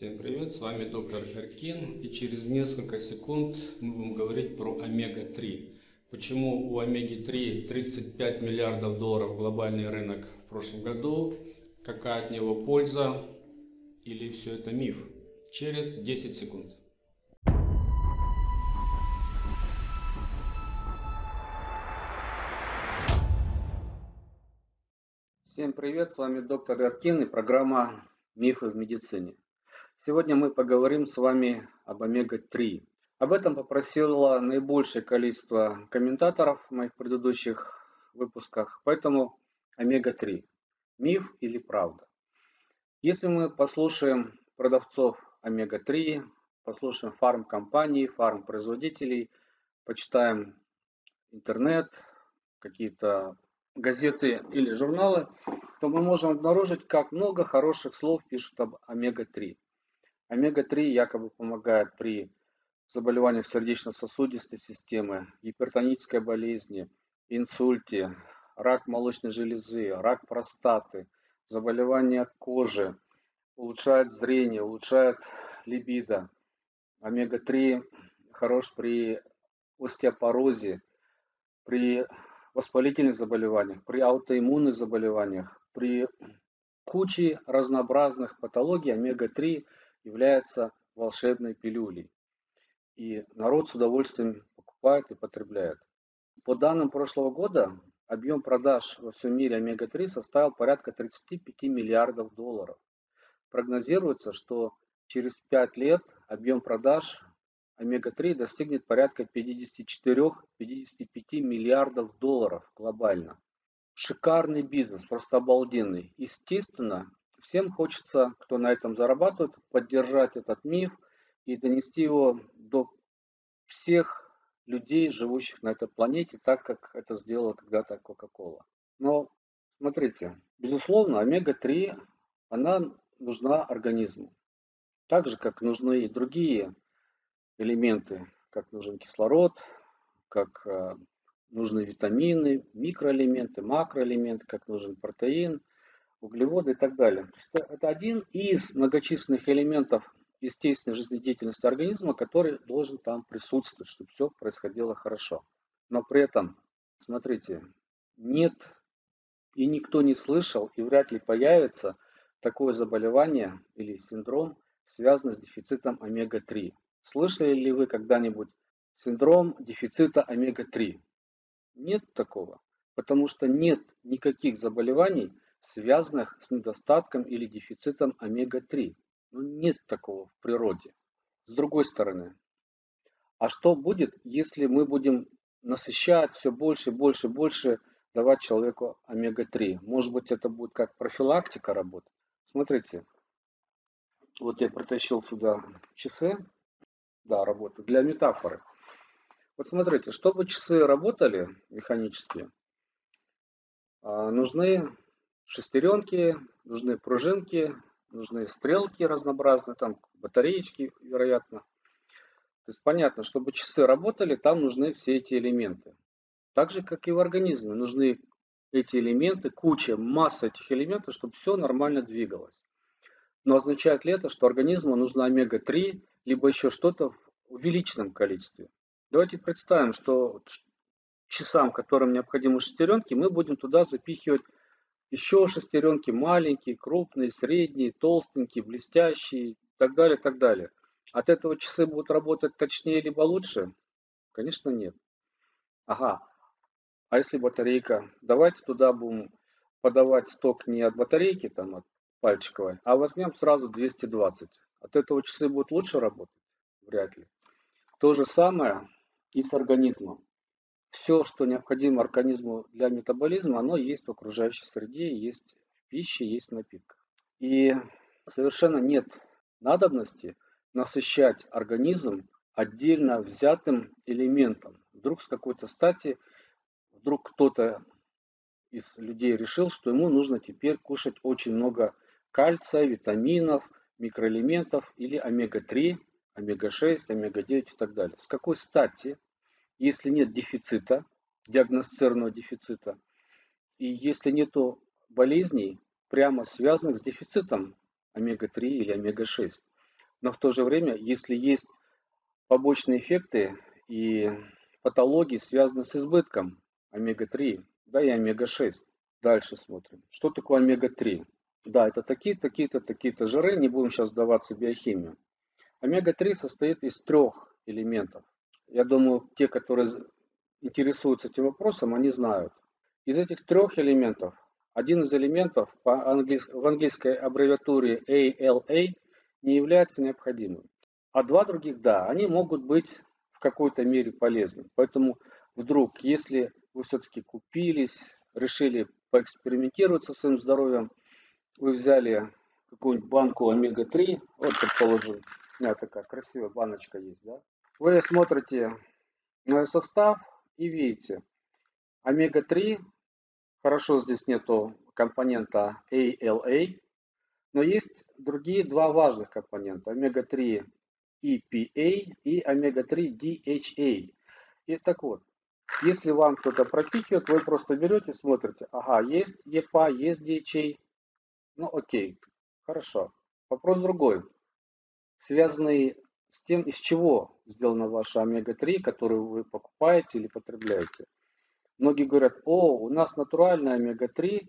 Всем привет, с вами доктор Эркин и через несколько секунд мы будем говорить про омега-3. Почему у омеги-3 35 миллиардов долларов глобальный рынок в прошлом году, какая от него польза или все это миф. Через 10 секунд. Всем привет, с вами доктор Эркин и программа «Мифы в медицине». Сегодня мы поговорим с вами об омега-3. Об этом попросило наибольшее количество комментаторов в моих предыдущих выпусках, поэтому омега-3. Миф или правда? Если мы послушаем продавцов омега-3, послушаем фармкомпаний, фармпроизводителей, почитаем интернет, какие-то газеты или журналы, то мы можем обнаружить, как много хороших слов пишут об омега-3. Омега-3 якобы помогает при заболеваниях сердечно-сосудистой системы, гипертонической болезни, инсульте, рак молочной железы, рак простаты, заболевания кожи, улучшает зрение, улучшает либидо. Омега-3 хорош при остеопорозе, при воспалительных заболеваниях, при аутоиммунных заболеваниях, при куче разнообразных патологий омега-3 является волшебной пилюлей. И народ с удовольствием покупает и потребляет. По данным прошлого года, объем продаж во всем мире омега-3 составил порядка 35 миллиардов долларов. Прогнозируется, что через 5 лет объем продаж омега-3 достигнет порядка 54-55 миллиардов долларов глобально. Шикарный бизнес, просто обалденный. Естественно, Всем хочется, кто на этом зарабатывает, поддержать этот миф и донести его до всех людей, живущих на этой планете, так как это сделала когда-то Coca-Cola. Но смотрите, безусловно, омега-3, она нужна организму. Так же, как нужны и другие элементы, как нужен кислород, как э, нужны витамины, микроэлементы, макроэлементы, как нужен протеин, углеводы и так далее. То есть это один из многочисленных элементов естественной жизнедеятельности организма, который должен там присутствовать, чтобы все происходило хорошо. Но при этом, смотрите, нет и никто не слышал, и вряд ли появится такое заболевание или синдром, связанный с дефицитом омега-3. Слышали ли вы когда-нибудь синдром дефицита омега-3? Нет такого, потому что нет никаких заболеваний, связанных с недостатком или дефицитом омега-3. Ну, нет такого в природе. С другой стороны, а что будет, если мы будем насыщать все больше, больше, больше, давать человеку омега-3? Может быть, это будет как профилактика работать? Смотрите, вот я протащил сюда часы, да, работают, для метафоры. Вот смотрите, чтобы часы работали механически, а, нужны шестеренки, нужны пружинки, нужны стрелки разнообразные, там батареечки, вероятно. То есть понятно, чтобы часы работали, там нужны все эти элементы. Так же, как и в организме, нужны эти элементы, куча, масса этих элементов, чтобы все нормально двигалось. Но означает ли это, что организму нужно омега-3, либо еще что-то в увеличенном количестве? Давайте представим, что часам, которым необходимы шестеренки, мы будем туда запихивать еще шестеренки маленькие, крупные, средние, толстенькие, блестящие и так далее, так далее. От этого часы будут работать точнее либо лучше? Конечно нет. Ага, а если батарейка? Давайте туда будем подавать сток не от батарейки, там от пальчиковой, а возьмем сразу 220. От этого часы будут лучше работать? Вряд ли. То же самое и с организмом все, что необходимо организму для метаболизма, оно есть в окружающей среде, есть в пище, есть в напитках. И совершенно нет надобности насыщать организм отдельно взятым элементом. Вдруг с какой-то стати, вдруг кто-то из людей решил, что ему нужно теперь кушать очень много кальция, витаминов, микроэлементов или омега-3, омега-6, омега-9 и так далее. С какой стати если нет дефицита, диагностированного дефицита, и если нет болезней, прямо связанных с дефицитом омега-3 или омега-6. Но в то же время, если есть побочные эффекты и патологии, связанные с избытком омега-3, да, и омега-6. Дальше смотрим. Что такое омега-3? Да, это такие-то, такие-то, такие-то жиры, не будем сейчас вдаваться в биохимию. Омега-3 состоит из трех элементов. Я думаю, те, которые интересуются этим вопросом, они знают. Из этих трех элементов, один из элементов по английс... в английской аббревиатуре ALA не является необходимым. А два других, да, они могут быть в какой-то мере полезны. Поэтому вдруг, если вы все-таки купились, решили поэкспериментировать со своим здоровьем, вы взяли какую-нибудь банку омега-3, вот предположим, у меня такая красивая баночка есть, да, вы смотрите на состав и видите, омега-3, хорошо здесь нету компонента ALA, но есть другие два важных компонента, омега-3 EPA и омега-3 DHA. И так вот, если вам кто-то пропихивает, вы просто берете, смотрите, ага, есть EPA, есть DHA, ну окей, хорошо. Вопрос другой, связанный с тем, из чего сделана ваша омега-3, которую вы покупаете или потребляете. Многие говорят, о, у нас натуральная омега-3,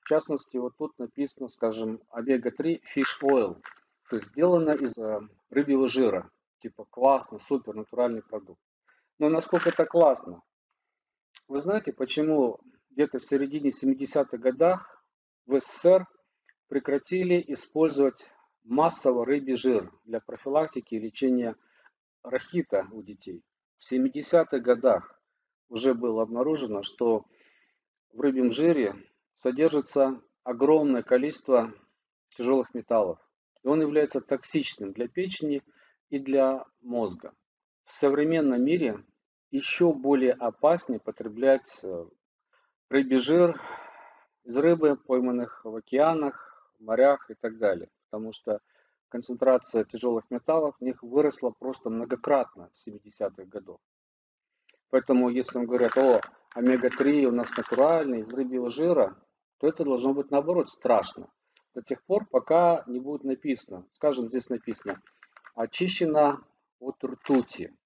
в частности, вот тут написано, скажем, омега-3 fish oil, то есть сделано из э, рыбьего жира. Типа классно, супер, натуральный продукт. Но насколько это классно? Вы знаете, почему где-то в середине 70-х годах в СССР прекратили использовать массово рыбий жир для профилактики и лечения рахита у детей. В 70-х годах уже было обнаружено, что в рыбьем жире содержится огромное количество тяжелых металлов. И он является токсичным для печени и для мозга. В современном мире еще более опаснее потреблять э, рыбий жир из рыбы, пойманных в океанах, морях и так далее потому что концентрация тяжелых металлов в них выросла просто многократно с 70-х годов. Поэтому, если вам говорят, о, омега-3 у нас натуральный, из рыбьего жира, то это должно быть наоборот страшно. До тех пор, пока не будет написано, скажем, здесь написано, очищена от ртути.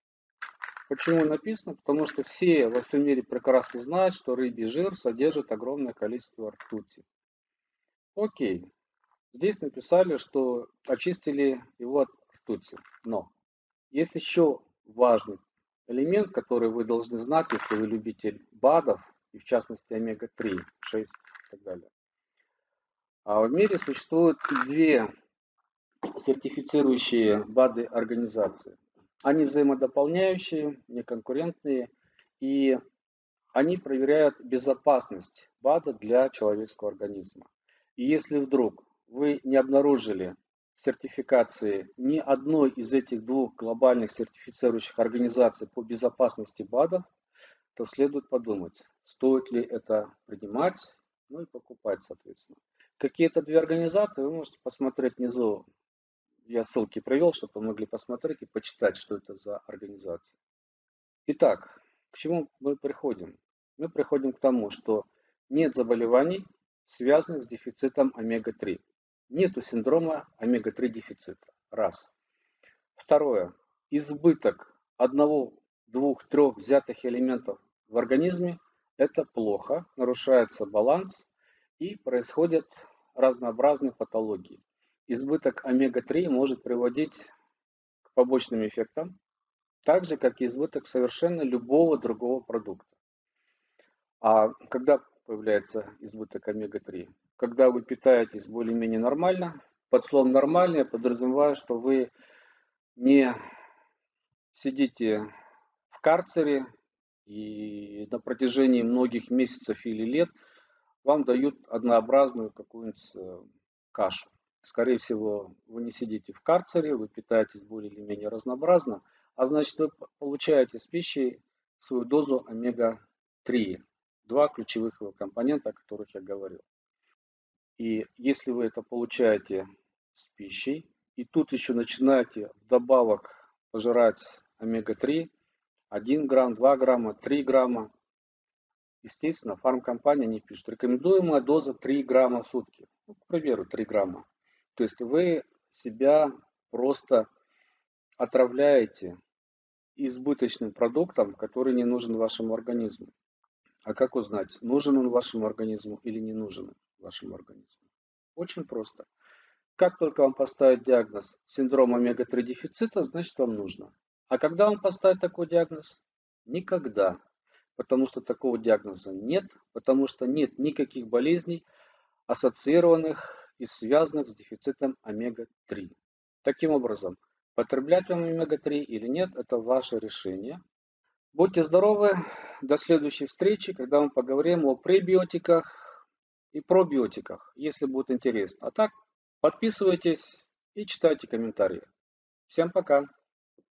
Почему написано? Потому что все во всем мире прекрасно знают, что рыбий жир содержит огромное количество ртути. Окей, Здесь написали, что очистили его от ртути. Но есть еще важный элемент, который вы должны знать, если вы любитель БАДов, и в частности омега-3, 6 и так далее. А в мире существует две сертифицирующие БАДы организации. Они взаимодополняющие, неконкурентные, и они проверяют безопасность БАДа для человеческого организма. И если вдруг вы не обнаружили сертификации ни одной из этих двух глобальных сертифицирующих организаций по безопасности БАДов, то следует подумать, стоит ли это принимать, ну и покупать, соответственно. Какие это две организации, вы можете посмотреть внизу. Я ссылки привел, чтобы вы могли посмотреть и почитать, что это за организация. Итак, к чему мы приходим? Мы приходим к тому, что нет заболеваний, связанных с дефицитом омега-3. Нету синдрома омега-3 дефицита. Раз. Второе. Избыток одного, двух, трех взятых элементов в организме – это плохо, нарушается баланс и происходят разнообразные патологии. Избыток омега-3 может приводить к побочным эффектам, так же, как и избыток совершенно любого другого продукта. А когда появляется избыток омега-3? Когда вы питаетесь более-менее нормально. Под словом «нормально» я подразумеваю, что вы не сидите в карцере и на протяжении многих месяцев или лет вам дают однообразную какую-нибудь э, кашу. Скорее всего, вы не сидите в карцере, вы питаетесь более или менее разнообразно, а значит вы получаете с пищей свою дозу омега-3, два ключевых его компонента, о которых я говорил. И если вы это получаете с пищей, и тут еще начинаете вдобавок пожирать омега-3, 1 грамм, 2 грамма, 3 грамма, естественно, фармкомпания не пишет. Рекомендуемая доза 3 грамма в сутки. Ну, к примеру, 3 грамма. То есть вы себя просто отравляете избыточным продуктом, который не нужен вашему организму. А как узнать, нужен он вашему организму или не нужен вашему организму? Очень просто. Как только вам поставят диагноз синдром омега-3 дефицита, значит вам нужно. А когда вам поставят такой диагноз? Никогда. Потому что такого диагноза нет, потому что нет никаких болезней, ассоциированных и связанных с дефицитом омега-3. Таким образом, потреблять вам омега-3 или нет, это ваше решение. Будьте здоровы, до следующей встречи, когда мы поговорим о пребиотиках и пробиотиках, если будет интересно. А так, подписывайтесь и читайте комментарии. Всем пока!